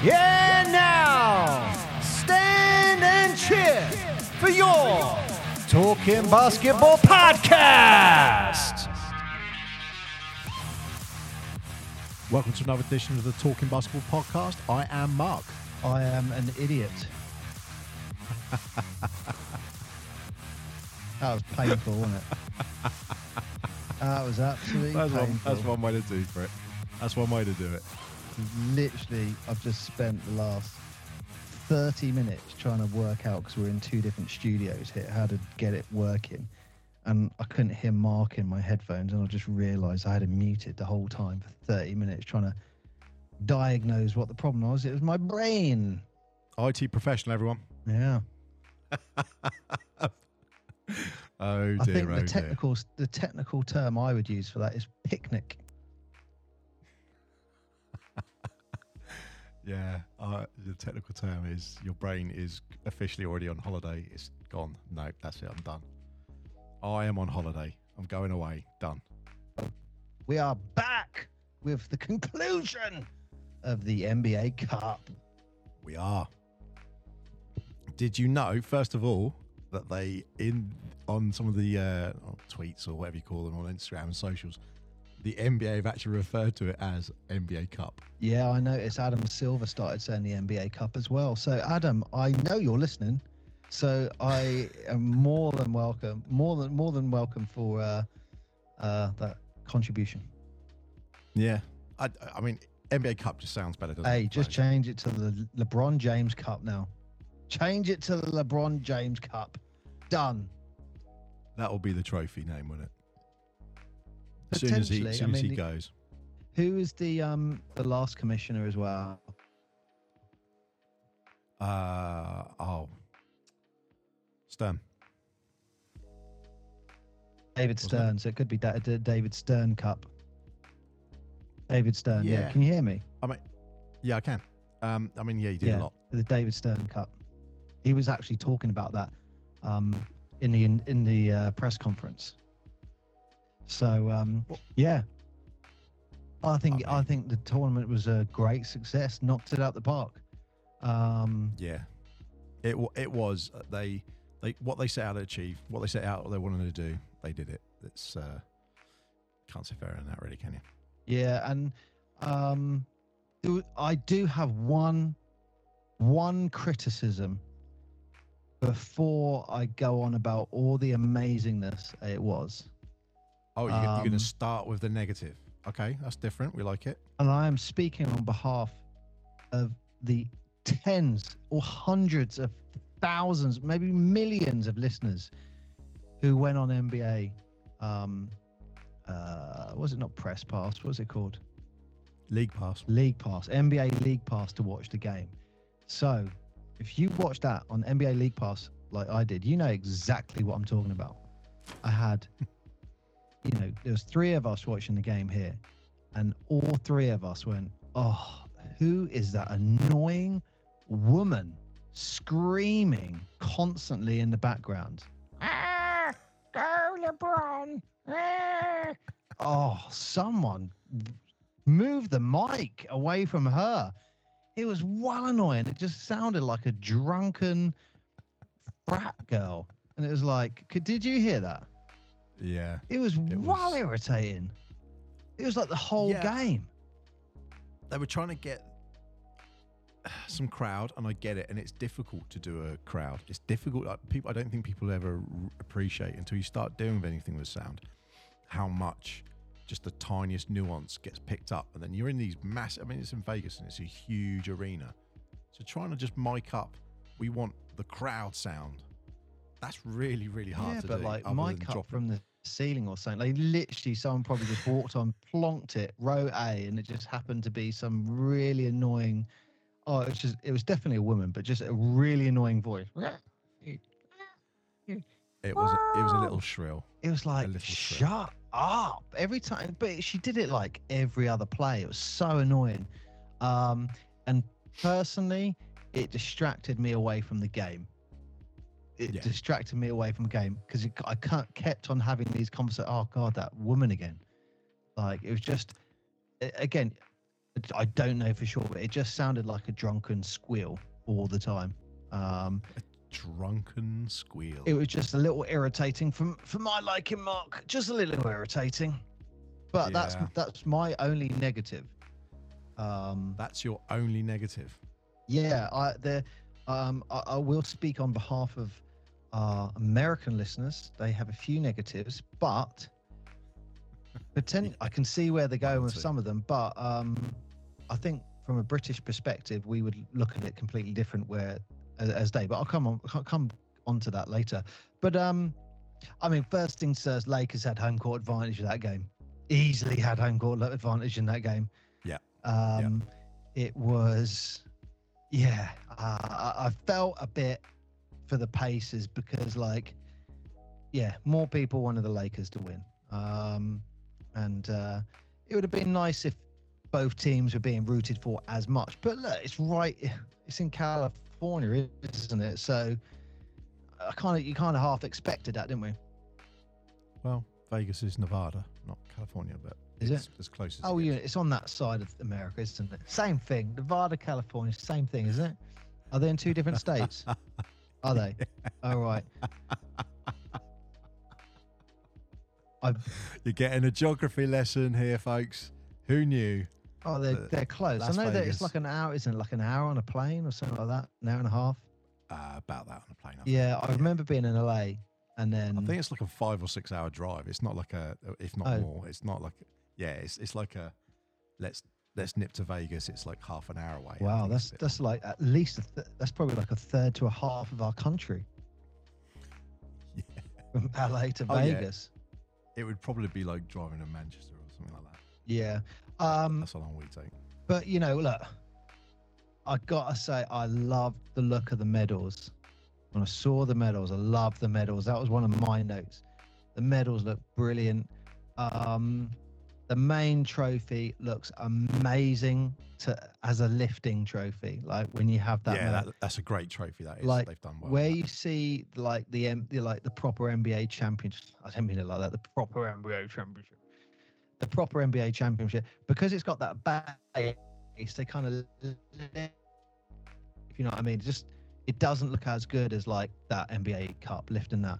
Yeah, now stand and cheer for your Talking Basketball Podcast. Welcome to another edition of the Talking Basketball Podcast. I am Mark. I am an idiot. that was painful, wasn't it? That was absolutely That's one, that's one way to do it. That's one way to do it. Literally, I've just spent the last 30 minutes trying to work out because we're in two different studios here how to get it working. And I couldn't hear Mark in my headphones, and I just realised I had him muted the whole time for 30 minutes trying to diagnose what the problem was. It was my brain. IT professional, everyone. Yeah. Oh, oh dear, I think oh the dear. technical the technical term I would use for that is picnic. Yeah, uh, the technical term is your brain is officially already on holiday. It's gone. No, that's it. I'm done. I am on holiday. I'm going away. Done. We are back with the conclusion of the NBA Cup. We are. Did you know, first of all, that they in on some of the uh, tweets or whatever you call them on Instagram and socials, the NBA have actually referred to it as NBA Cup. Yeah, I noticed Adam Silver started saying the NBA Cup as well. So Adam, I know you're listening. So I am more than welcome, more than more than welcome for uh, uh, that contribution. Yeah, I, I mean NBA Cup just sounds better. Doesn't Hey, it? just change it to the LeBron James Cup now. Change it to the LeBron James Cup. Done. that will be the trophy name, won't it? As soon as he, as I soon as he mean, goes. Who is the um the last commissioner as well? Uh oh, Stern. David Stern. So it could be da- da- David Stern Cup. David Stern. Yeah. Yeah. Can you hear me? I mean, yeah, I can. Um, I mean, yeah, he did a lot. The David Stern Cup. He was actually talking about that um in the in, in the uh, press conference. So um yeah. I think I, mean- think the tournament was a great success. Knocked it out the park. Um, Yeah, it it was. Uh, They they what they set out to achieve, what they set out what they wanted to do, they did it. It's uh, can't say fairer than that, really, can you? Yeah, and um, I do have one one criticism before I go on about all the amazingness it was, Oh, you're, you're going Um, to start with the negative. Okay, that's different. We like it. and I am speaking on behalf of the tens or hundreds of thousands, maybe millions of listeners who went on NBA. Um, uh, was it not press pass? What was it called? League pass. League Pass, NBA League Pass to watch the game. So, if you watch that on NBA League Pass like I did, you know exactly what I'm talking about. I had, you know, there was three of us watching the game here, and all three of us went, "Oh, who is that annoying woman screaming constantly in the background?" Ah, go LeBron! Ah. Oh, someone move the mic away from her. It was well annoying. It just sounded like a drunken frat girl. And it was like, could, did you hear that? Yeah, It was It was- irritating. It was like the whole Yeah. game. they were trying to get some crowd, and I get it. And it's difficult to do a crowd. It's difficult. Like, people, I don't think people ever appreciate until you start doing anything with sound how much just the tiniest nuance gets picked up, and then you're in these massive. I mean, it's in Vegas and it's a huge arena, so trying to just mic up. We want the crowd sound. That's really, really hard yeah, to but do. like my cup from the ceiling or something. Like literally, someone probably just walked on, plonked it, row A, and it just happened to be some really annoying. Oh, it's just it was definitely a woman, but just a really annoying voice. It was. A, it was a little shrill. It was like, shut up every time. But she did it like every other play. It was so annoying. Um, and personally, it distracted me away from the game. It Yeah. distracted me away from the game because I can't, kept on having these conversations. Oh God, that woman again. Like it was just, again, I don't know for sure, but it just sounded like a drunken squeal all the time. Um, Drunken squeal. it was just a little irritating for for my liking, Mark. Just a little irritating. But that's that's my only negative. Um, That's your only negative. yeah, I the um I, I will speak on behalf of our American listeners. They have a few negatives, but pretend I can see where they're going with some of them. But um, I think from a British perspective, we would look at it completely different where as, as they. But I'll come on I'll come onto that later. But um, I mean, first things first, Lakers had home court advantage of that game. Easily had home court advantage in that game. Yeah. Um, it was, yeah. Uh, I felt a bit for the Pacers because, like, yeah, more people wanted the Lakers to win. Um, and uh, it would have been nice if both teams were being rooted for as much. But look, it's right. It's in California, isn't it? So I kind of, you kind of half expected that, didn't we? Well, Vegas is Nevada, not California, but Is it's as close as. Oh, it yeah, it's on that side of America, isn't it? Same thing. Nevada, California, same thing, isn't it? Are they in two different states? Are they? All right. I You're getting a geography lesson here, folks. Who knew? oh, they're Uh, they're close. Las I know that it's like an hour, isn't it? Like an hour on a plane or something like that. An hour and a half. Uh, about that on a plane. I think. Yeah, I remember being in LA, and then I think it's like a five or six hour drive. It's not like a, if not Oh. more. It's not like, yeah, it's it's like a, let's let's nip to Vegas. It's like half an hour away. Wow, that's it's a bit that's like at least a th- that's probably like a third to a half of our country Yeah. from LA to Oh, yeah. Vegas. It would probably be like driving to Manchester or something like that. Yeah. Um, That's how long we take. But you know, look, I gotta say, I loved the look of the medals. When I saw the medals, I loved the medals. That was one of my notes. The medals look brilliant. Um, the main trophy looks amazing to as a lifting trophy. Like when you have that, yeah, that, that's a great trophy. That is. Like, They've done well. where you see like the, like the proper NBA championship. I don't mean it like that. The proper NBA championship. The proper NBA championship because it's got that base. They kind of, if you know what I mean. Just it doesn't look as good as like that NBA Cup lifting that.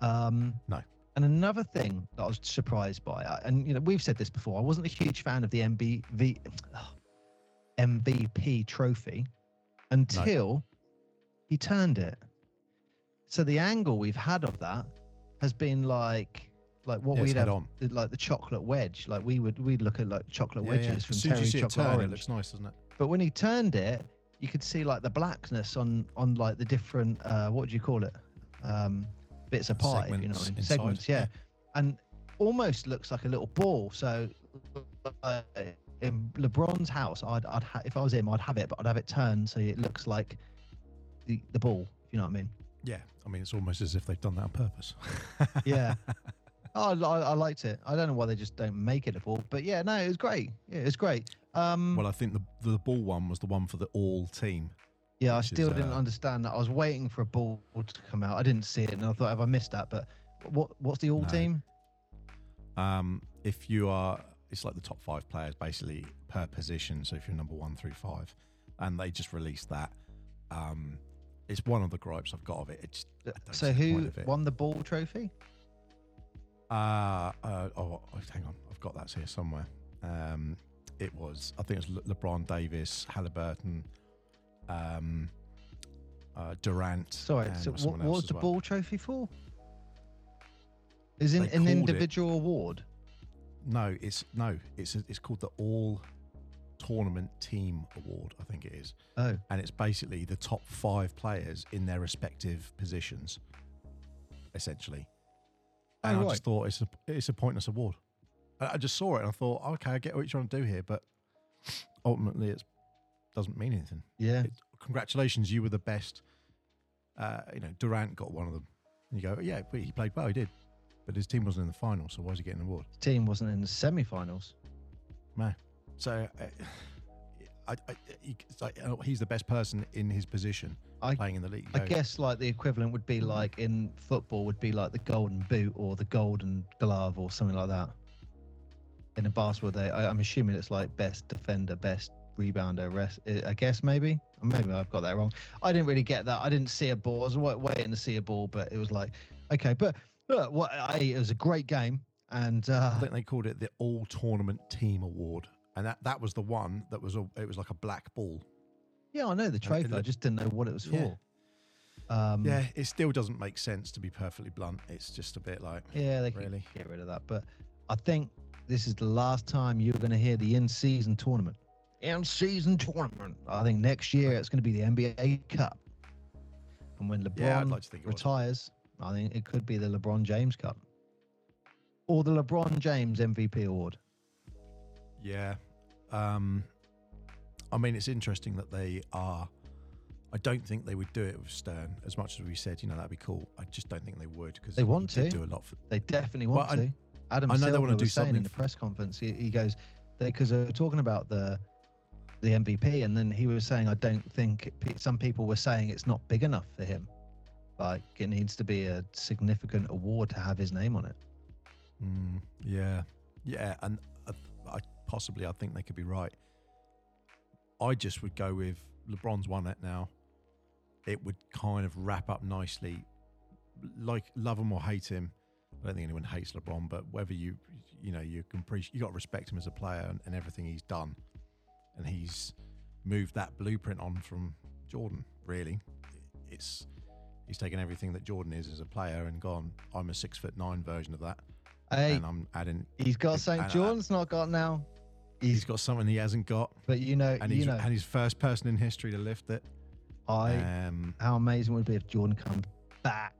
Um, No. And another thing that I was surprised by, and you know we've said this before, I wasn't a huge fan of the MBV, MVP trophy until he turned it. So the angle we've had of that has been like like what Yeah, we'd have on. like the chocolate wedge. Like we would we'd look at like chocolate Yeah, yeah. wedges from As soon as you see it chocolate turn, it looks nice, doesn't it? But when he turned it, you could see like the blackness on on like the different uh what do you call it? Um bits pie, if you know Segments what I mean? inside, segments, yeah. yeah. And almost looks like a little ball. So uh, in LeBron's house, I'd I'd ha- if I was him, I'd have it, but I'd have it turned so it looks like the, the ball, if you know what I mean? Yeah. I mean, it's almost as if they've done that on purpose. Yeah. Oh, I, I liked it. I don't know why they just don't make it a ball, but yeah, no, it was great. Yeah, it was great. Um, well, I think the the ball one was the one for the all team. Yeah, I which is, still didn't uh, understand that. I was waiting for a ball to come out. I didn't see it, and I thought, have I missed that? But what what's the all No. team? Um, if you are, it's like the top five players basically per position. So if you're number one through five, and they just released that, um, it's one of the gripes I've got of it. It's So the who it. won the ball trophy? Uh, uh, oh, oh, hang on, I've got that here somewhere. Um, it was, I think it was Le- LeBron Davis, Haliburton, um, uh, Durant. Sorry, so what, what was the well. ball trophy for? Is it an called it- individual award? No, it's no, it's it's called the All Tournament Team Award. I think it is, Oh, and it's basically the top five players in their respective positions, essentially. And Oh, I right. just thought it's a it's a pointless award. I, I just saw it and I thought, okay, I get what you're trying to do here, but ultimately it doesn't mean anything. yeah. It, congratulations, you were the best. Uh, you know, Durant got one of them. And you go, yeah, but he played well, he did, but his team wasn't in the final, so why is he getting an award? His Team wasn't in the semi-finals. Man, so, uh, I, I, it's like, uh, he's the best person in his position I- playing in the league. I guess like the equivalent would be like in football would be like the golden boot or the golden glove or something like that. in a basketball day. I, I'm assuming it's like best defender, best rebounder, rest. I guess maybe, maybe I've got that wrong. I didn't really get that. I didn't see a ball. I was waiting to see a ball, but it was like, okay. But look, what I, it was a great game, and uh, I think they called it the All Tournament Team Award, and that, that was the one that was a, it was like a black ball. yeah, I know the trophy. I just didn't know what it was Yeah. for. Um, Yeah, it still doesn't make sense to be perfectly blunt. It's just a bit like Yeah, they can Really? get rid of that. But I think this is the last time you're going to hear the in-season tournament. In-season tournament. I think next year it's going to be the NBA Cup. And when LeBron Yeah, like to was. retires, I think it could be the LeBron James Cup or the LeBron James MVP award. Yeah. Um, I mean, it's interesting that they are. I don't think they would do it with Stern as much as we said, you know, that'd be cool. I just don't think they would because They want to. do a lot for. They definitely want Well, I- to. Adam I know they wanna do something in the press conference. He, he goes, because they, are talking about the the MVP, and then he was saying, I don't think it, some people were saying it's not big enough for him. Like it needs to be a significant award to have his name on it. Mm, yeah, yeah, and I, I possibly I think they could be right. I just would go with LeBron's won it now. It would kind of wrap up nicely. Like love him or hate him, I don't think anyone hates LeBron, but whether you you know you can appreciate you got to respect him as a player and, and everything he's done, and he's moved that blueprint on from Jordan. Really, it's he's taken everything that Jordan is as a player and gone. I'm a six foot nine version of that Hey, and I'm adding. he's got something Jordan's not got now. He's He's, got something he hasn't got, but you know, and you he's know, and he's first person in history to lift it. I Um, how amazing would it be if Jordan comes back?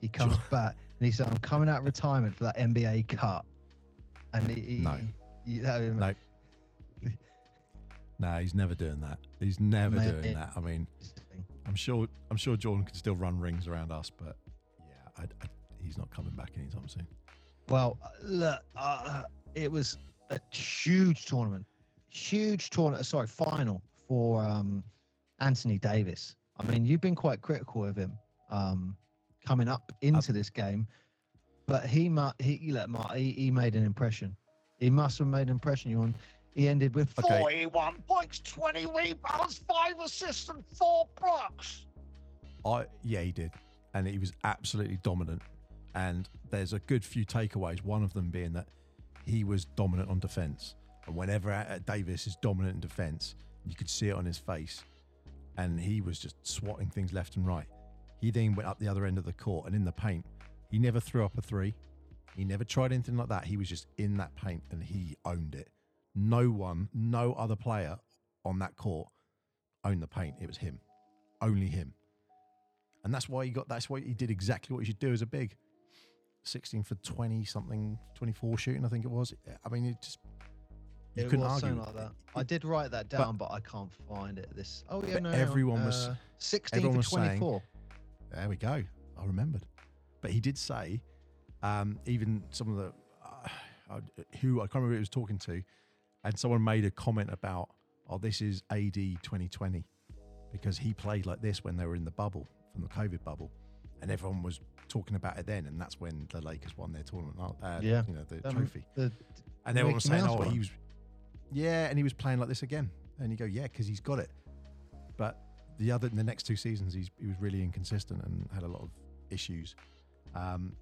He comes back and he said, "I'm coming out of retirement for that NBA Cup." And he, No. he- that would be No. Nah, he's never doing that. He's never Mate. doing that. I mean. I'm sure I'm sure Jordan can still run rings around us, but yeah, I, I, he's not coming back anytime soon. Well, uh, look, uh, it was a huge tournament, huge tournament. Sorry, final for um, Anthony Davis. I mean, you've been quite critical of him um, coming up into this game, but he he he, he made an impression. He must have made an impression. You on? He ended with Okay. 41 points, 20 rebounds, five assists, and four blocks. I yeah, he did, and he was absolutely dominant. And there's a good few takeaways. One of them being that he was dominant on defense, and whenever Davis is dominant in defense, you could see it on his face, and he was just swatting things left and right. He then went up the other end of the court and in the paint. He never threw up a three. He never tried anything like that. He was just in that paint and he owned it. No one, no other player on that court owned the paint. It was him, only him and that's why he got. That's why he did exactly what he should do as a big. Sixteen for twenty something, twenty four shooting. I think it was. I mean, it just you it couldn't was argue. like that. I did write that down, but, I can't find it. This. Oh yeah, no. everyone was- uh, 16 everyone for was saying- 24. There we go. I remembered. But he did say, um, even some of the uh, who I can't remember who he was talking to, and someone made a comment about, "Oh, this is AD 2020," because he played like this when they were in the bubble from the COVID bubble, and everyone was talking about it then, and that's when the Lakers won their tournament. Uh, Yeah. you know the Um, trophy. the- And everyone was saying, "Oh, one. he was, yeah," and he was playing like this again. And you go, "Yeah," because he's got it. But the other, in the next two seasons, he's he was really inconsistent and had a lot of issues. Um,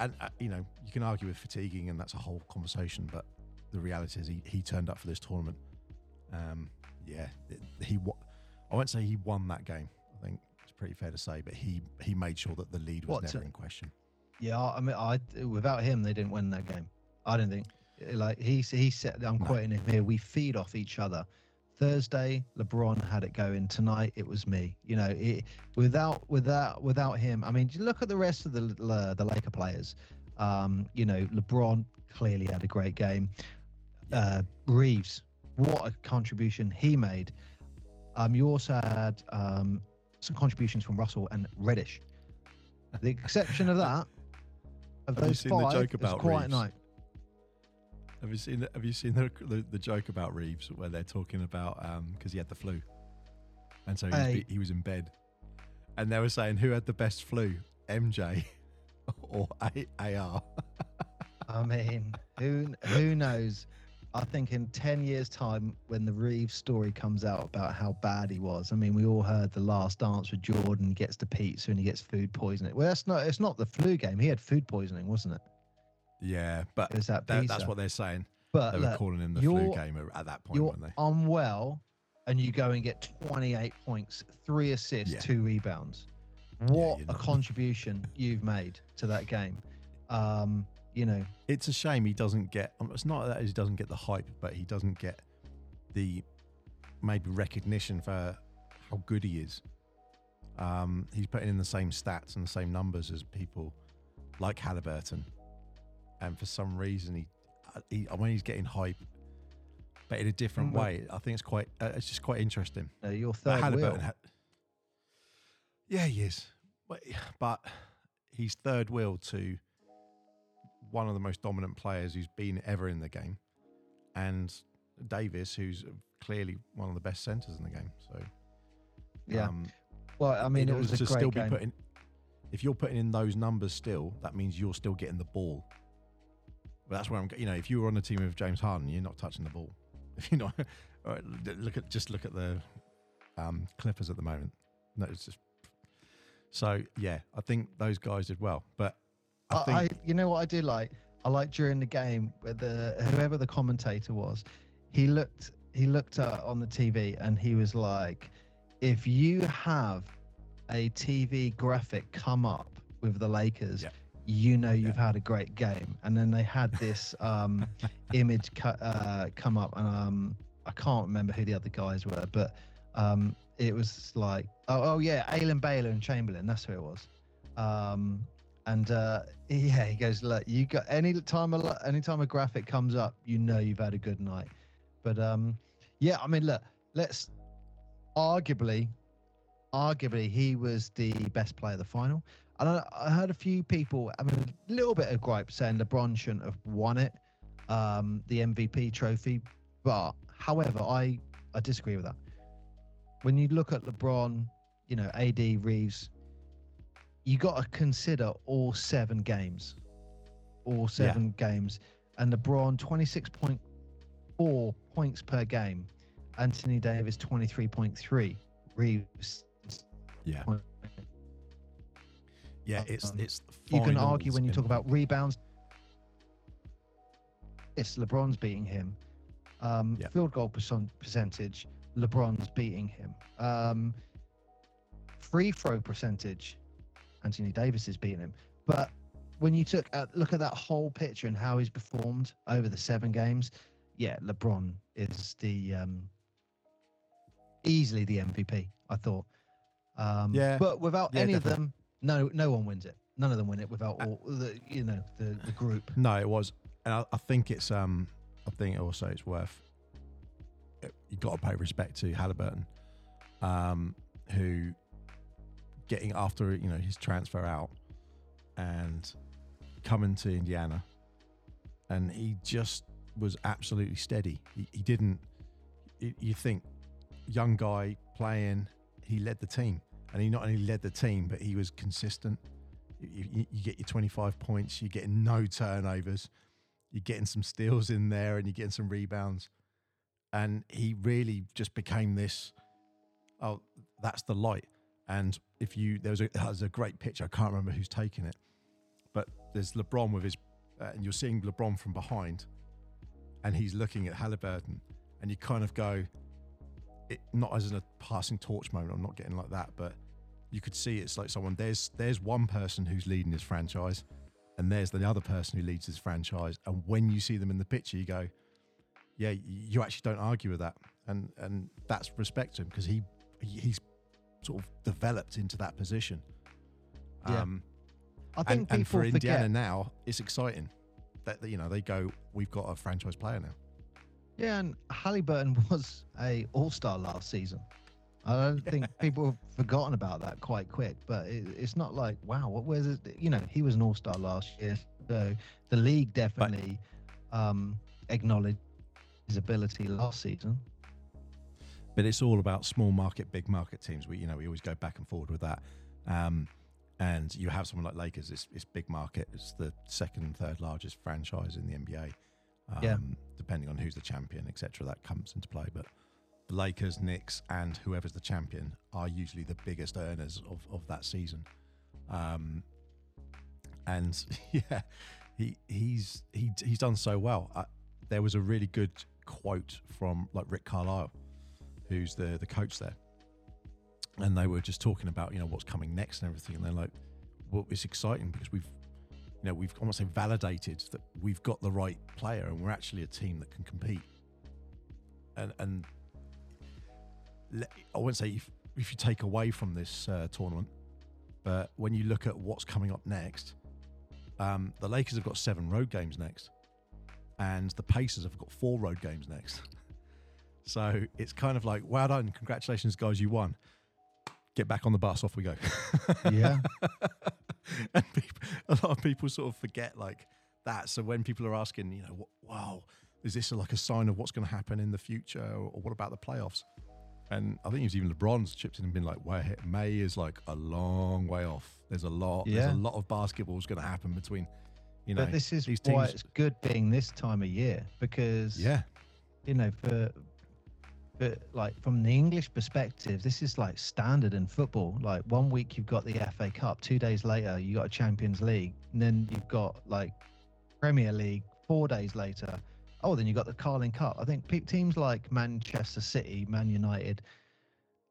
and uh, you know, you can argue with fatiguing, and that's a whole conversation. But the reality is, he he turned up for this tournament. Um, yeah, it- he. I won't say he won that game. I think it's pretty fair to say, but he he made sure that the lead was What, never in question. Yeah, I mean, I without him, they didn't win that game. I don't think. Like he he said, I'm No. quoting him here. We feed off each other. Thursday, LeBron had it going. Tonight, it was me. You know, it, without without without him, I mean, look at the rest of the uh, the Laker players. Um, you know, LeBron clearly had a great game. Uh, Reaves, what a contribution he made. Um, you also had um, some contributions from Russell and Reddish. The exception of that, of Have you those seen the five, joke it was about quiet Reaves? night. Have you seen the, Have you seen the, the the joke about Reaves where they're talking about because he had the flu, and so he was, Hey. he was in bed, and they were saying who had the best flu, MJ or A- AR. I mean, who who knows? I think in ten years' time, when the Reaves story comes out about how bad he was, I mean, we all heard the last dance with Jordan he gets the pizza and he gets food poisoning. Well, that's not. It's not the flu game. He had food poisoning, wasn't it? Yeah, but It that that- that's what they're saying. but They were look, calling him the flu game at that point, you're weren't they? unwell, and you go and get 28 points, three assists, Yeah. two rebounds. What you're a contribution you've made to that game. Um, you know, It's a shame he doesn't get. um, It's not that he doesn't get the hype, but he doesn't get the maybe recognition for how good he is. Um, he's putting in the same stats and the same numbers as people like Haliburton, and for some reason he, uh, he when he's getting hype, but in a different Mm, well- way. I think it's quite. Uh, it's just quite interesting. uh, your third Haliburton ha- yeah, he is. But, but he's third wheel to one of the most dominant players who's been ever in the game, and Davis, who's clearly one of the best centers in the game. So, Yeah. um, well, I mean, it was order a to great still game. be putting. If you're putting in those numbers still, that means you're still getting the ball. But that's where I'm. You know, if you were on the team with James Harden, you're not touching the ball. If you're not, look at just look at the um, Clippers at the moment. No, it's just. So yeah, I think those guys did well, but I think I, you know what I do like? I like during the game where the whoever the commentator was, he looked he looked uh, on the TV and he was like, if you have a TV graphic come up with the Lakers, Yeah. you know you've had a great game. And then they had this um, image cut uh, come up, and um, I can't remember who the other guys were, but um, it was like, oh, oh yeah, Elgin Baylor and Chamberlain. That's who it was. Um, and uh, yeah, he goes, look, you got any time a any time a graphic comes up, you know you've had a good night. But um, yeah, I mean, look, let's arguably, arguably, he was the best player of the final. And I, I heard a few people having a little bit of gripe saying LeBron shouldn't have won it, um, the MVP trophy. But however, I I disagree with that. When you look at LeBron, you know, AD, Reaves, you got to consider all seven games, all seven games, and LeBron twenty six point four points per game, Anthony Davis twenty three point three, Reaves. yeah, yeah, it's um, it's. You can argue when you talk about rebounds. It's LeBron's beating him. Um, Yeah. Field goal percent- percentage, LeBron's beating him. Um, free throw percentage, Anthony Davis is beating him. But when you took a look at that whole picture and how he's performed over the seven games, yeah, LeBron is the um, easily the MVP. I thought. Um, Yeah. But without Yeah, any of them, no, no one wins it. None of them win it without all the, you know, the, the group. No, it was, and I, I think it's um, I think also it's worth. You got to pay respect to Haliburton, um, who getting after you know his transfer out and coming to Indiana, and he just was absolutely steady. He, he didn't. You, you think young guy playing, he led the team, and he not only led the team, but he was consistent. You, you, you get your 25 points, you're getting no turnovers, you're getting some steals in there, and you're getting some rebounds. And he really just became this. Oh, that's the light. And if you there was a there's a great picture. I can't remember who's taking it, but there's LeBron with his, uh, and you're seeing LeBron from behind, and he's looking at Haliburton, and you kind of go, it, not as in a passing torch moment. I'm not getting like that, but you could see it's like someone there's there's one person who's leading his franchise, and there's the other person who leads his franchise. And when you see them in the picture, you go, yeah, you actually don't argue with that, and and that's respect to him because he- he's sort of developed into that position. Yeah. Um, I and, think and people for Indiana now, it's exciting that you know they go, we've got a franchise player now. Yeah, and Haliburton was a All Star last season. I don't think people have forgotten about that quite quick, but it, it's not like wow, what was it? You know, he was an All Star last year, so the league definitely um, acknowledged his ability last season. But it's all about small market, big market teams. We, you know, we always go back and forward with that. Um, and you have someone like Lakers. It's, it's big market. It's the second, third largest franchise in the NBA. Um, Yeah. Depending on who's the champion, etc., that comes into play. But the Lakers, Knicks, and whoever's the champion are usually the biggest earners of, of that season. Um, and yeah, he he's he, he's done so well. Uh, there was a really good quote from like Rick Carlisle, who's the the coach there, and they were just talking about you know what's coming next and everything, and they're like, well, it's exciting because we've you know we've almost say validated that we've got the right player and we're actually a team that can compete, and and I wouldn't say if, if you take away from this uh, tournament, but when you look at what's coming up next, um, the Lakers have got seven road games next, and the Pacers have got four road games next. So it's kind of like, well done, congratulations, guys, you won. Get back on the bus, off we go. Yeah. and people, a lot of people sort of forget like that. So when people are asking, you know, what, wow, is this like a sign of what's going to happen in the future, or, what about the playoffs? And I think it was even LeBron's chipped in and been like, "Wait, May is like a long way off. There's a lot. Yeah. There's a lot of basketball's going to happen between, you know, but this is why teams. it's good being this time of year because yeah, you know for but like from the English perspective, this is like standard in football. Like one week you've got the FA Cup, two days later you got a Champions League, and then you've got like Premier League four days later. Oh, then you got the Carling Cup. I think teams like Manchester City, Man United,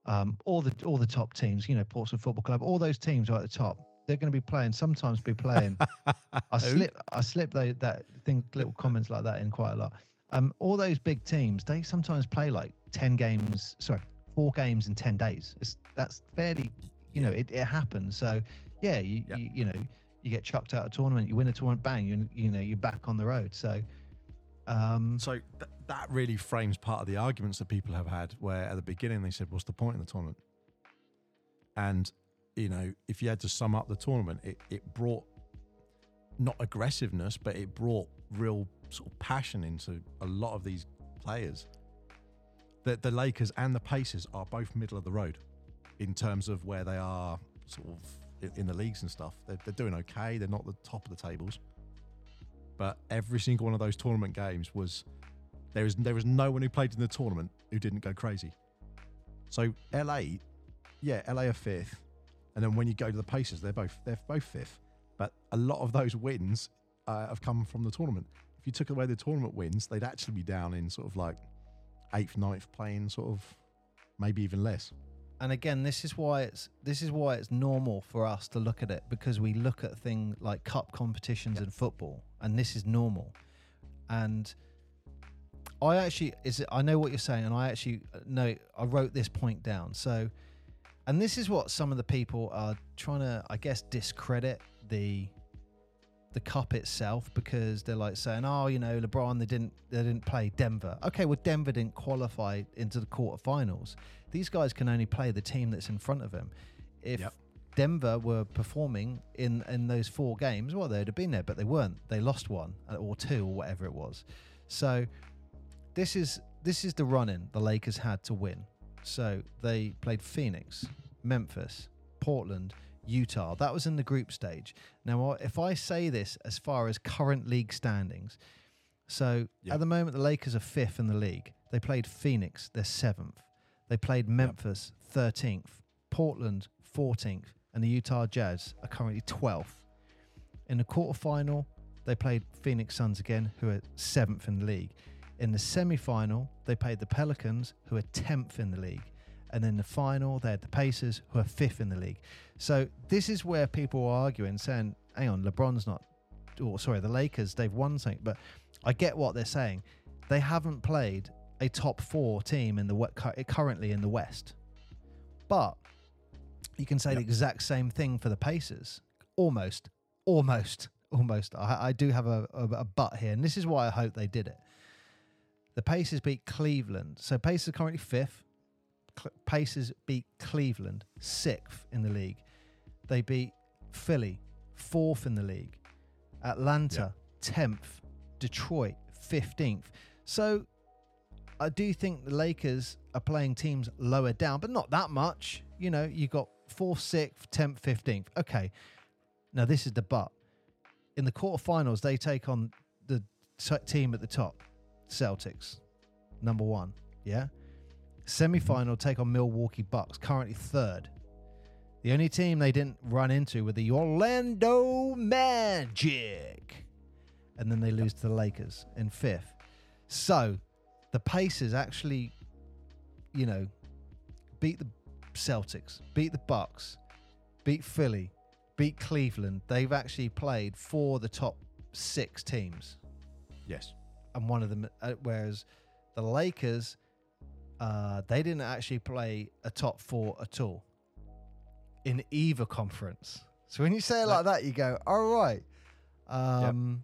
um, all the all the top teams, you know, Portsmouth Football Club, all those teams are at the top. They're going to be playing. Sometimes be playing. I slip I slip tho- that thing little comments like that in quite a lot. Um, all those big teams, they sometimes play like ten games, sorry, four games in ten days. It's that's fairly, you know, it, it happens. So yeah, you, Yeah. you you know you get chucked out of a tournament, you win a tournament, bang, you you know you're back on the road. So um, So th- that really frames part of the arguments that people have had, where at the beginning they said, "What's the point in the tournament?" And you know, if you had to sum up the tournament, it it brought not aggressiveness, but it brought real sort of passion into a lot of these players. The the Lakers and the Pacers are both middle of the road in terms of where they are, sort of in the leagues and stuff. They're, they're doing okay. They're not the top of the tables but every single one of those tournament games was there is there was no one who played in the tournament who didn't go crazy. So LA, yeah, LA are fifth, and then when you go to the Pacers, they're both they're both fifth. But a lot of those wins uh, have come from the tournament. If you took away the tournament wins, they'd actually be down in sort of like eighth, ninth, playing sort of maybe even less. and again this is why it's this is why it's normal for us to look at it because we look at things like cup competitions in football and this is normal. And i actually is i know what you're saying and i actually uh, know i wrote this point down. So and this is what some of the people are trying to i guess discredit the the cup itself because they're like saying oh you know lebron they didn't they didn't play denver okay well denver didn't qualify into the quarterfinals these guys can only play the team that's in front of them. If Yep. Denver were performing in in those four games, well, they'd have been there, but they weren't. They lost one uh, or two or whatever it was. So this is this is the run-in the Lakers had to win. So they played Phoenix, Memphis, Portland, Utah. That was in the group stage. Now, if I say this as far as current league standings, so Yeah. at the moment the Lakers are fifth in the league. They played Phoenix, they're seventh. They played Memphis, 13th, Portland, 14th, and the Utah Jazz are currently 12th. In the quarterfinal, they played Phoenix Suns again, who are seventh in the league. In the semi-final, they played the Pelicans, who are 10th in the league. And then the final, they had the Pacers, who are fifth in the league. So this is where people are arguing, saying, hang on, LeBron's not, or sorry, the Lakers, they've won something. But I get what they're saying. They haven't played a top four team in the currently in the West. But you can say the exact same thing for the Pacers. Almost, almost, almost. I, I do have a, a, a but here, and this is why I hope they did it. The Pacers beat Cleveland. So Pacers are currently fifth. Pacers beat Cleveland, sixth in the league. They beat Philly, fourth in the league. Atlanta, 10th. Detroit, 15th. So I do think the Lakers are playing teams lower down, but not that much. You know, you got fourth, sixth, tenth, fifteenth. Okay, now this is the but. In the quarterfinals, they take on the t- team at the top, Celtics, number one. Yeah. Semi-final take on Milwaukee Bucks, currently third. The only team they didn't run into were the Orlando Magic. And then they lose to the Lakers in fifth. So the Pacers actually, you know, beat the Celtics, beat the Bucks, beat Philly, beat Cleveland. They've actually played for the top six teams, Yes. and one of them. Uh, whereas the Lakers, uh, they didn't actually play a top four at all in either conference. So when you say it like that, you go, all right. Um,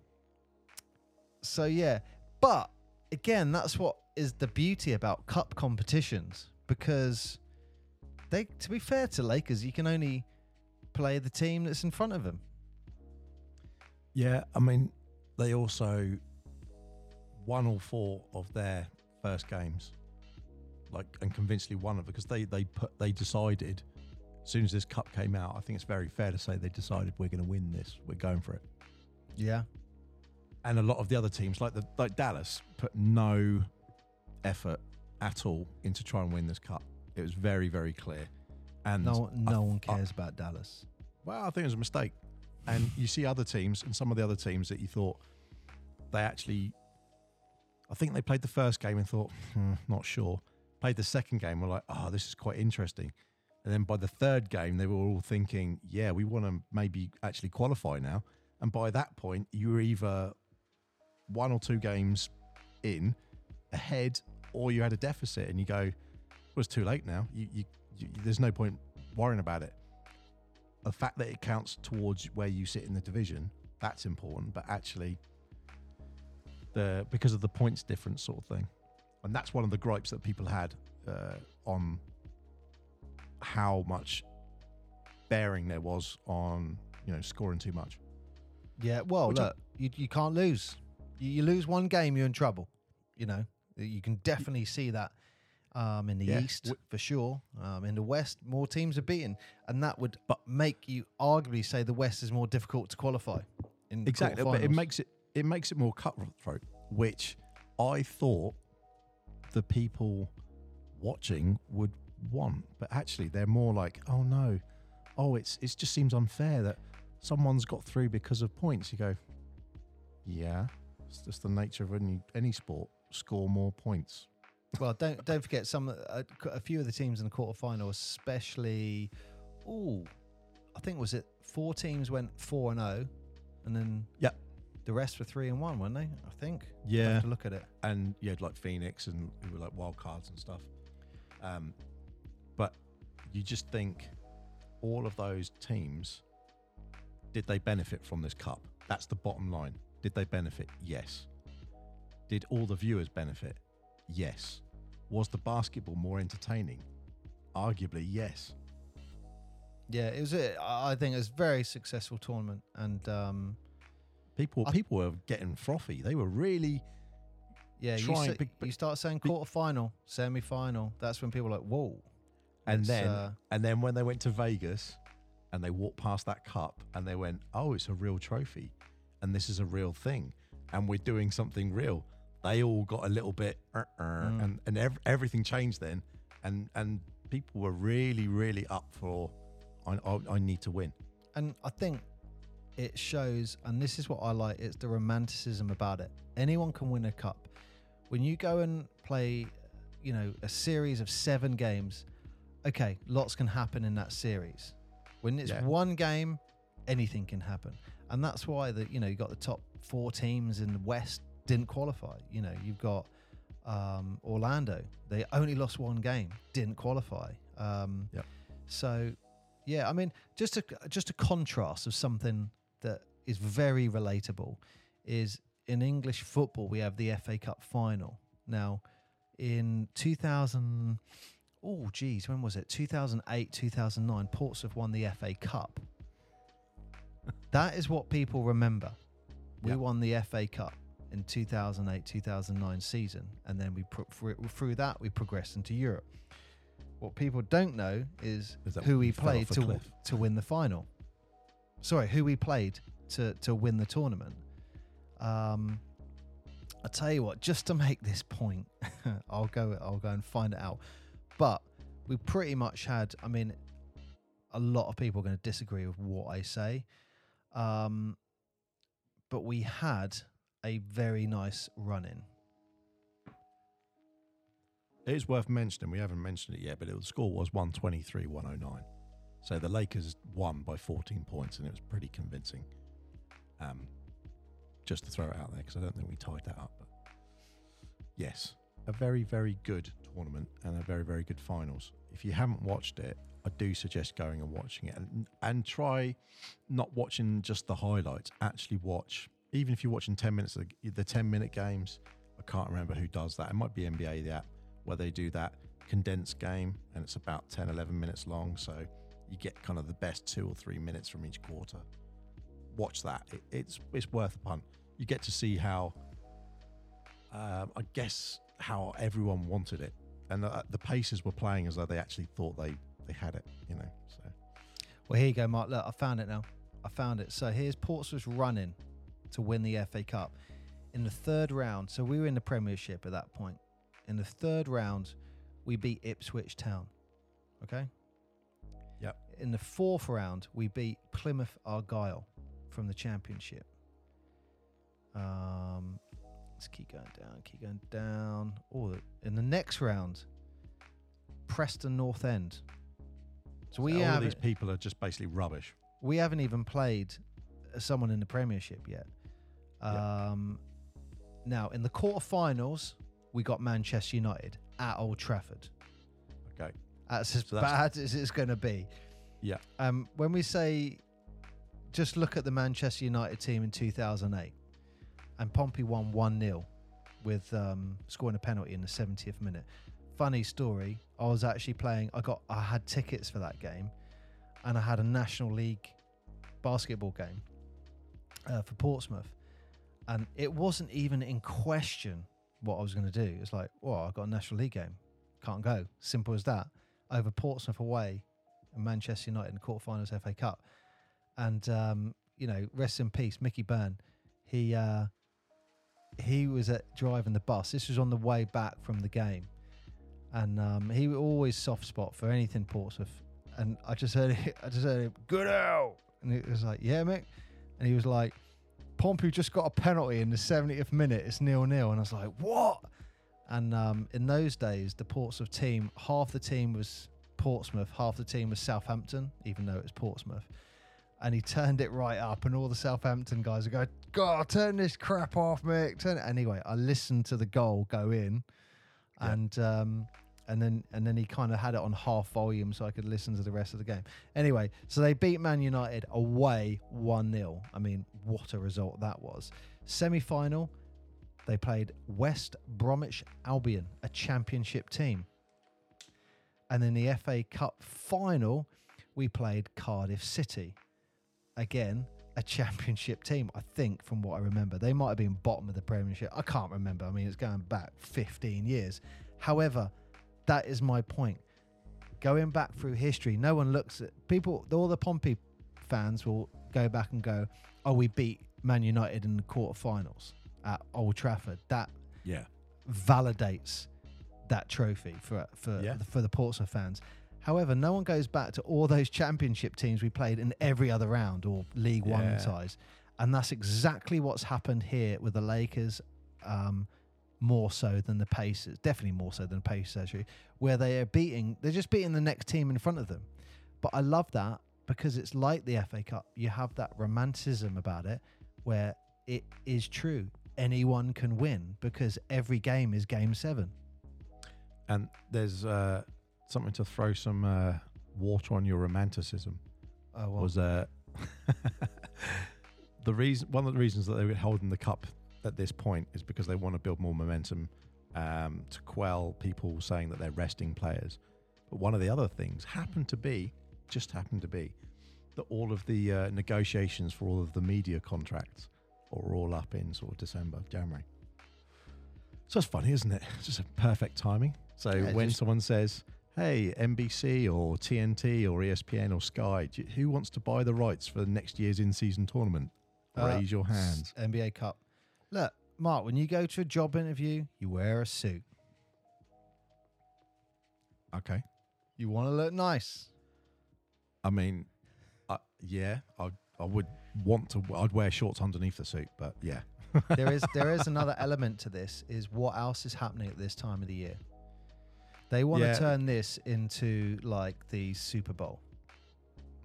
So yeah, but again, that's what is the beauty about cup competitions because they, to be fair to Lakers, you can only play the team that's in front of them. Yeah, I mean, they also won all four of their first games, like, and convincingly won it because they they put they decided as soon as this cup came out. I think it's very fair to say they decided we're going to win this. We're going for it. Yeah, And a lot of the other teams, like the like Dallas, put no effort at all into trying to win this cup. It was very very clear. And no, I- no one I- cares about Dallas. Well, I think it was a mistake. And you see other teams, and some of the other teams that you thought they actually, I think they played the first game and thought, hmm, not sure. Played the second game, were like, oh, this is quite interesting. And then by the third game, they were all thinking, yeah, we want to maybe actually qualify now. And by that point, you were either one or two games in ahead, or you had a deficit, and you go, well, it's too late now. You, you, you, there's no point worrying about it the fact that it counts towards where you sit in the division that's important but actually the because of the points difference sort of thing and that's one of the gripes that people had uh, on how much bearing there was on you know scoring too much Yeah, well, Which I- look, you, you can't lose. You, you lose one game, you're in trouble. You know, you can definitely see that um, in the Yeah, East w- for sure. Um, in the West, more teams are beaten, and that would But- make you arguably say the West is more difficult to qualify. In exactly but it makes it it makes it more cutthroat which i thought the people watching would want but actually they're more like oh no oh it's it just seems unfair that someone's got through because of points you go yeah it's just the nature of any any sport score more points Well, don't don't forget some uh, a, a few of the teams in the quarterfinal, especially. Oh, I think was it four teams went four and zero, and then Yep. The rest were three and one, weren't they? I think. I'll Yeah. have to look at it. and you had like Phoenix and who were like wild cards and stuff. Um, but you just think all of those teams did they benefit from this cup? That's the bottom line. Did they benefit? Yes. Did all the viewers benefit? Yes. Was the basketball more entertaining? Arguably, yes. Yeah, it was. A, I I think it was a very successful tournament, and um, People I- people were getting frothy. They were really yeah, you, say- big- you start saying big- quarterfinal, semi-final. That's when people are like, "Whoa!" And It's, then uh, and then when they went to Vegas and they walked past that cup and they went, "Oh, it's a real trophy, and this is a real thing, and we're doing something real." They all got a little bit, uh, uh, Mm. and and ev- everything changed then, and and people were really really up for, I I, I need to win. and I think it shows, and this is what I like, it's the romanticism about it. Anyone can win a cup. When you go and play, you know, a series of seven games, okay, lots can happen in that series. When it's Yeah. one game, anything can happen. And that's why the you know, you got the top four teams in the West didn't qualify. You know, you've got um, Orlando. They only lost one game, didn't qualify. Um, Yep. So, yeah, I mean, just a just a contrast of something that is very relatable is in English football we have the FA Cup final. Now, in 2000, oh geez, when was it? 2008, 2009, Portsmouth won the FA Cup. that is what people remember. We Yep. won the FA Cup in 2008 2009 season and then we pro- through through that we progressed into Europe What people don't know is, Is who we played to to win the final. Sorry, who we played to to win the tournament. Um, I tell you what, just to make this point, I'll go I'll go and find it out. But we pretty much had. I mean, a lot of people are going to disagree with what I say, um, but we had a very nice run in. It is worth mentioning. We haven't mentioned it yet, but it, the score was 123 109. So the Lakers won by 14 points, and it was pretty convincing. Um, just to throw it out there, because I don't think we tied that up. But yes, a very, very good tournament and a very, very good finals. If you haven't watched it, I do suggest going and watching it and, and try not watching just the highlights. Actually, watch, even if you're watching 10 minutes of the, the 10 minute games. I can't remember who does that. It might be NBA, the app where they do that condensed game and it's about 10 11 minutes long so you get kind of the best two or three minutes from each quarter watch that it, it's it's worth a punt you get to see how um, i guess how everyone wanted it and the, the were playing as though they actually thought they they had it you know so Well, here you go, Mark. Look, I found it now. I found it. So here's Portsmouth running to win the FA Cup in the third round. So we were in the Premiership at that point. In the third round, we beat Ipswich Town. Okay. Yep. In the fourth round, we beat Plymouth Argyle from the Championship. Um, let's keep going down. Keep going down. Oh, in the next round, Preston North End. So we all have these people are just basically rubbish we haven't even played someone in the Premiership yet. Um, Now, in the quarterfinals, we got Manchester United at Old Trafford. That's as So that's- bad as it's going to be. Yeah. Um, when we say, just look at the Manchester United team in 2008, and Pompey won 1 0 with um, scoring a penalty in the 70th minute. Funny story, I was actually playing, I got, I had tickets for that game, and I had a National League basketball game uh, for Portsmouth. And it wasn't even in question what I was going to do. It's like, well, I've got a National League game. Can't go. Simple as that. Over Portsmouth away and Manchester United in the quarterfinals FA Cup. And, um, you know, rest in peace, Mickey Byrne. He, uh, he was at driving the bus. This was on the way back from the game. And um, he always soft spot for anything Portsmouth. And I just heard it, I just heard him, good out. And it was like, yeah, Mick. And he was like, Pompey just got a penalty in the 70th minute. It's nil nil. And I was like, what? And um, in those days, the Portsmouth team, half the team was Portsmouth, half the team was Southampton, even though it was Portsmouth. And he turned it right up, and all the Southampton guys are going, God, turn this crap off, Mick. Turn it. Anyway, I listened to the goal go in, Yeah. and um, and then and then he kind of had it on half volume so I could listen to the rest of the game. Anyway, so they beat Man United away 1 0. I mean, what a result that was. Semi final, they played West Bromwich Albion, a championship team. And in the FA Cup final, we played Cardiff City. Again, a championship team, I think, from what I remember. They might have been bottom of the Premiership. I can't remember. I mean, it's going back 15 years. However, that is my point. Going back through history, no one looks at people, all the Pompey fans will go back and go, oh, we beat Man United in the quarterfinals at Old Trafford. That Yeah. validates that trophy for for Yeah. for the Portsmouth fans. However, no one goes back to all those championship teams we played in every other round or League One ties, and that's exactly what's happened here with the Lakers. Um, more so than the Pacers, definitely more so than the Pacers, actually, where they are beating, they're just beating the next team in front of them. But I love that because it's like the FA Cup. You have that romanticism about it where it is true. Anyone can win because every game is game seven. And there's uh, something to throw some uh, water on your romanticism. Oh, well. was uh, the reason one of the reasons that they were holding the cup at this point is because they want to build more momentum um, to quell people saying that they're resting players. But one of the other things happened to be, just happened to be, that all of the uh, negotiations for all of the media contracts are all up in sort of December, January. So it's funny, isn't it? It's just a perfect timing. So Yeah, when just- someone says, hey, NBC or TNT or ESPN or Sky, you- who wants to buy the rights for next year's in-season tournament? Uh, Raise your hands. NBA Cup. Look, Mark, when you go to a job interview, you wear a suit. Okay. You want to look nice. I mean, uh, yeah, I I would want to. I'd wear shorts underneath the suit, but yeah. there is there is another element to this is what else is happening at this time of the year. They want Yeah. to turn this into like the Super Bowl.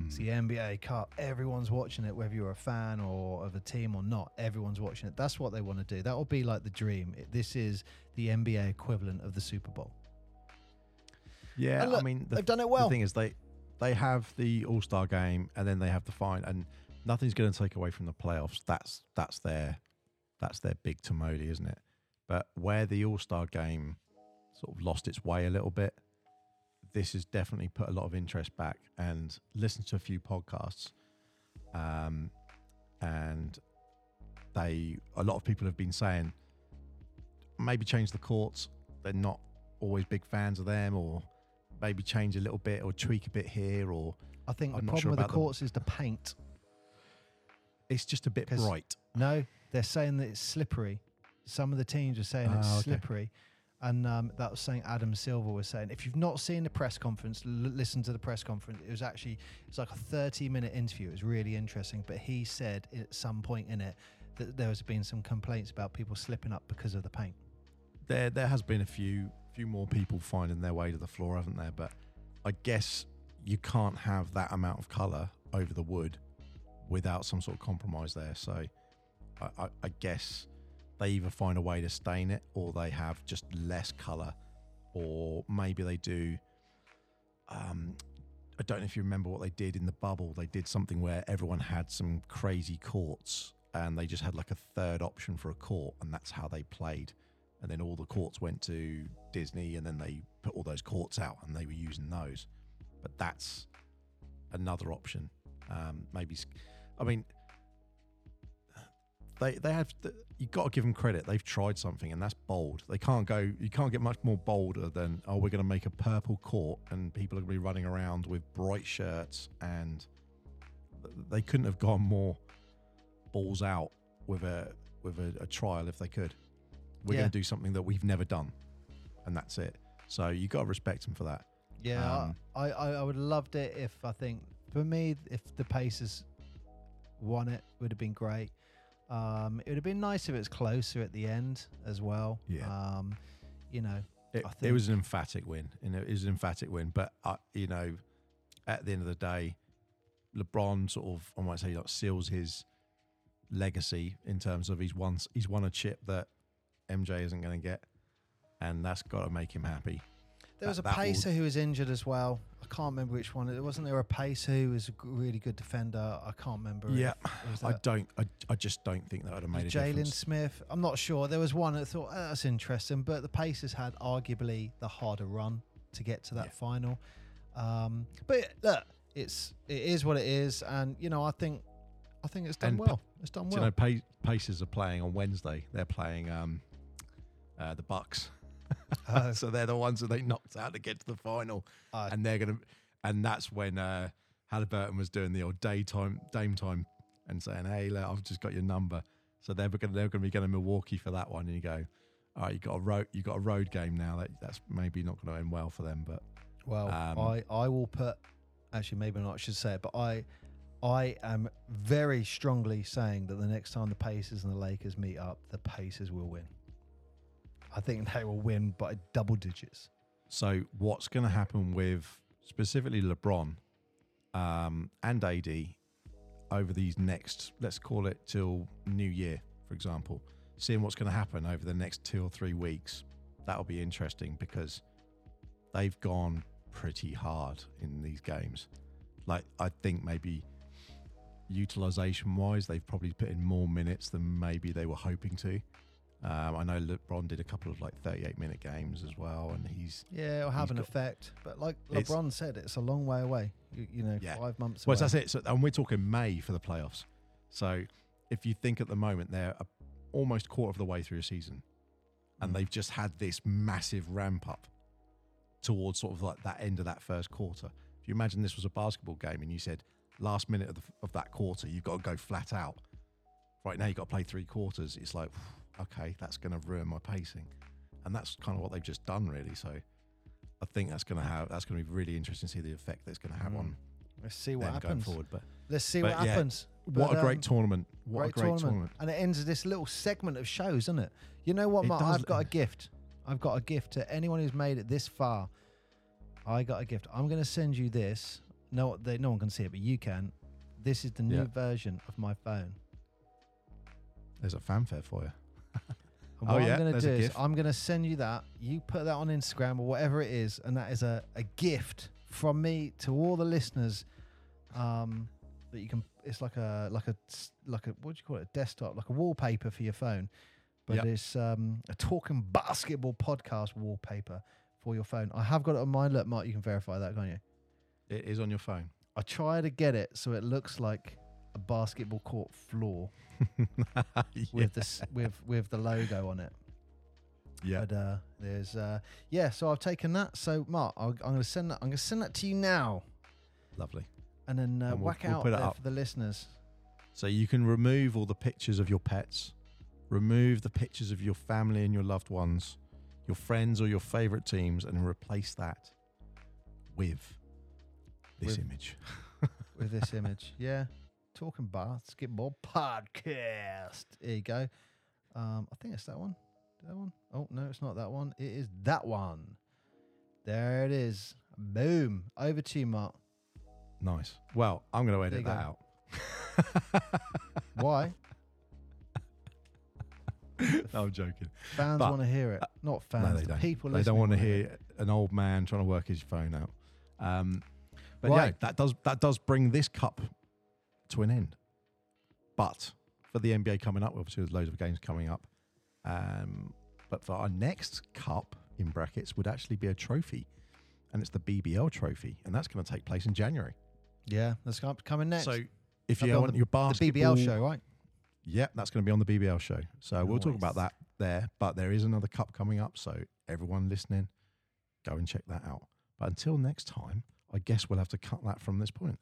It's the mm. NBA Cup. Everyone's watching it, whether you're a fan or of a team or not. Everyone's watching it. That's what they want to do. That will be like the dream. It- This is the NBA equivalent of the Super Bowl. Yeah, look, I mean, the, They've done it well. the thing is, they they have the All Star game, and then they have the fine, and nothing's going to take away from the playoffs. That's that's their that's their big tamale, isn't it? But where the All Star game sort of lost its way a little bit, this has definitely put a lot of interest back. And listened to a few podcasts, um, and they a lot of people have been saying maybe change the courts. They're not always big fans of them, or maybe change a little bit, or tweak a bit here, or I think I'm the problem sure with the courts is the paint. it's just a bit bright. No, they're saying that it's slippery. Some of the teams are saying it's Ah, okay. slippery. And um, that was saying Adam Silver was saying, if you've not seen the press conference, l- listen to the press conference. It was actually it's like a 30 minute interview. It was really interesting. But he said at some point in it that there has been some complaints about people slipping up because of the paint. There there has been a few few more people finding their way to the floor, haven't there? But I guess you can't have that amount of colour over the wood without some sort of compromise there. So I, I, I guess they either find a way to stain it or they have just less colour or maybe they do um I don't know if you remember what they did in the bubble. They did something where everyone had some crazy courts and they just had like a third option for a court and that's how they played. And then all the courts went to Disney and then they put all those courts out and they were using those. But that's another option. Um, maybe, I mean, they they have you got to give them credit. They've tried something and that's bold. They can't go. You can't get much more bolder than oh, we're going to make a purple court and people are going to be running around with bright shirts and they couldn't have gone more balls out with a with a, a trial if they could. We're Yeah. going to do something that we've never done, and that's it. So you got to respect them for that. Yeah, Um, I, I I would have loved it if I think for me if the Pacers won it would have been great. Um, it would have been nice if it was closer at the end as well. Yeah. Um, you know, It, I it was an emphatic win. You know, it was an emphatic win. But uh, you know, at the end of the day, LeBron sort of I might say like seals his legacy in terms of he's won he's won a chip that MJ isn't going to get, and that's got to make him happy. there was a that- will- pacer who was injured as well. I can't remember which one. It wasn't there a pacer who was a really good defender. I can't remember. Yeah, was I don't. I, I just don't think that would have made a Jalen. Smith. I'm not sure. There was one that thought "Oh, that's interesting, but the Pacers had arguably the harder run to get to that Yeah. final. Um, but look, it's it is what it is, and you know I think I think it's done And well. It's done Do you know, Pacers are playing on Wednesday. They're playing um, uh, the Bucks. Oh. so they're the ones that they knocked out to get to the final, Uh, and they're gonna. And that's when uh, Haliburton was doing the old daytime, dame time, and saying, "Hey, look, I've just got your number." So they're gonna they're gonna be going to Milwaukee for that one, and you go, "All right, you got a road you got a road game now. That that's maybe not going to end well for them, but well, um, I I will put. Actually, maybe not. I should say it, but I. I am very strongly saying that the next time the Pacers and the Lakers meet up, the Pacers will win. I think they will win by double digits. So what's going to happen with specifically LeBron um, and AD over these next, let's call it till New Year, for example, seeing what's going to happen over the next two or three weeks, that'll be interesting because they've gone pretty hard in these games. Like I think maybe utilization wise, they've probably put in more minutes than maybe they were hoping to. Um, I know LeBron did a couple of like 38 minute games as well, and he's Yeah, it'll have an got- effect. But like LeBron said, it's a long way away. You, you know, Yeah. five months away. Well, away. that's it. So, and we're talking May for the playoffs. So, if you think at the moment they're a, almost quarter of the way through a season, and Mm. they've just had this massive ramp up, towards sort of like that end of that first quarter. If you imagine this was a basketball game and you said last minute of, the, of that quarter, you've got to go flat out. Right now, you've got to play three quarters. It's like, okay, that's going to ruin my pacing, and that's kind of what they've just done, really. So, I think that's going to have that's going to be really interesting to see the effect that's going to have Mm. on Let's see what happens. forward. But Let's see But what yeah, happens. what But, a great um, tournament! What a great tournament! And it ends this little segment of shows, doesn't it? You know what, Mark? I've got a gift. I've got a gift to anyone who's made it this far. I got a gift. I'm going to send you this. No, they, no one can see it, but you can. This is the new Yeah. version of my phone. There's a fanfare for you. And Oh, what yeah, I'm going to do is. I'm going to send you that. You put that on Instagram or whatever it is, and that is a, a gift from me to all the listeners. Um, that you can. It's like a like a like a what do you call it? A desktop, like a wallpaper for your phone. But Yep. it's um, a talking basketball podcast wallpaper for your phone. I have got it on mine. Look, Mark, you can verify that, can't you? It is on your phone. I try to get it so it looks like a basketball court floor with this with with the logo on it. yeah, But uh, there's uh, yeah. So I've taken that. So Mark, I'll, I'm going to send that. I'm going to send that to you now, lovely. and then uh, And we'll- whack we'll out put it there up. for the listeners. So you can remove all the pictures of your pets, remove the pictures of your family and your loved ones, your friends or your favorite teams, and replace that with this With- image. with this image. Yeah, talking basketball podcast. Here you go. Um, I think it's that one. That one. Oh no, it's not that one. It is that one. There it is. Boom. Over to you, Mark. Nice. Well, I'm going to edit that go. out. Why? no, I'm joking. Fans want to hear it. Not fans. no, they don't. People. they don't want to hear an old man trying to work his phone out. Um, but yeah, that does that does bring this cup to an end. But for the NBA coming up, obviously there's loads of games coming up. Um, but for our next cup in brackets would actually be a trophy, and it's the BBL trophy, and that's going to take place in January. Yeah, that's com- coming next. So if you want the- your the BBL show, right? Yep, that's going to be on the BBL show. So we'll talk about that there. But there is another cup coming up. So everyone listening, go and check that out. But until next time, I guess we'll have to cut that from this point.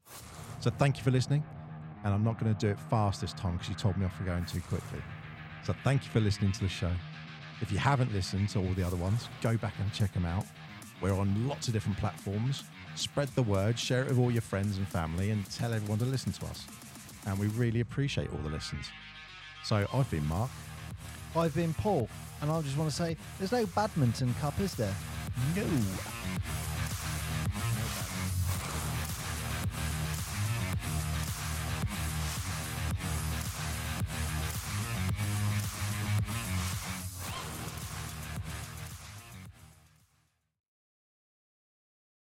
So thank you for listening. And I'm not going to do it fast this time because you told me off for going too quickly. So thank you for listening to the show. If you haven't listened to all the other ones, go back and check them out. We're on lots of different platforms. Spread the word, share it with all your friends and family, and tell everyone to listen to us. And we really appreciate all the listens. So I've been Mark. I've been Paul, and I just want to say, there's no badminton cup, is there? No.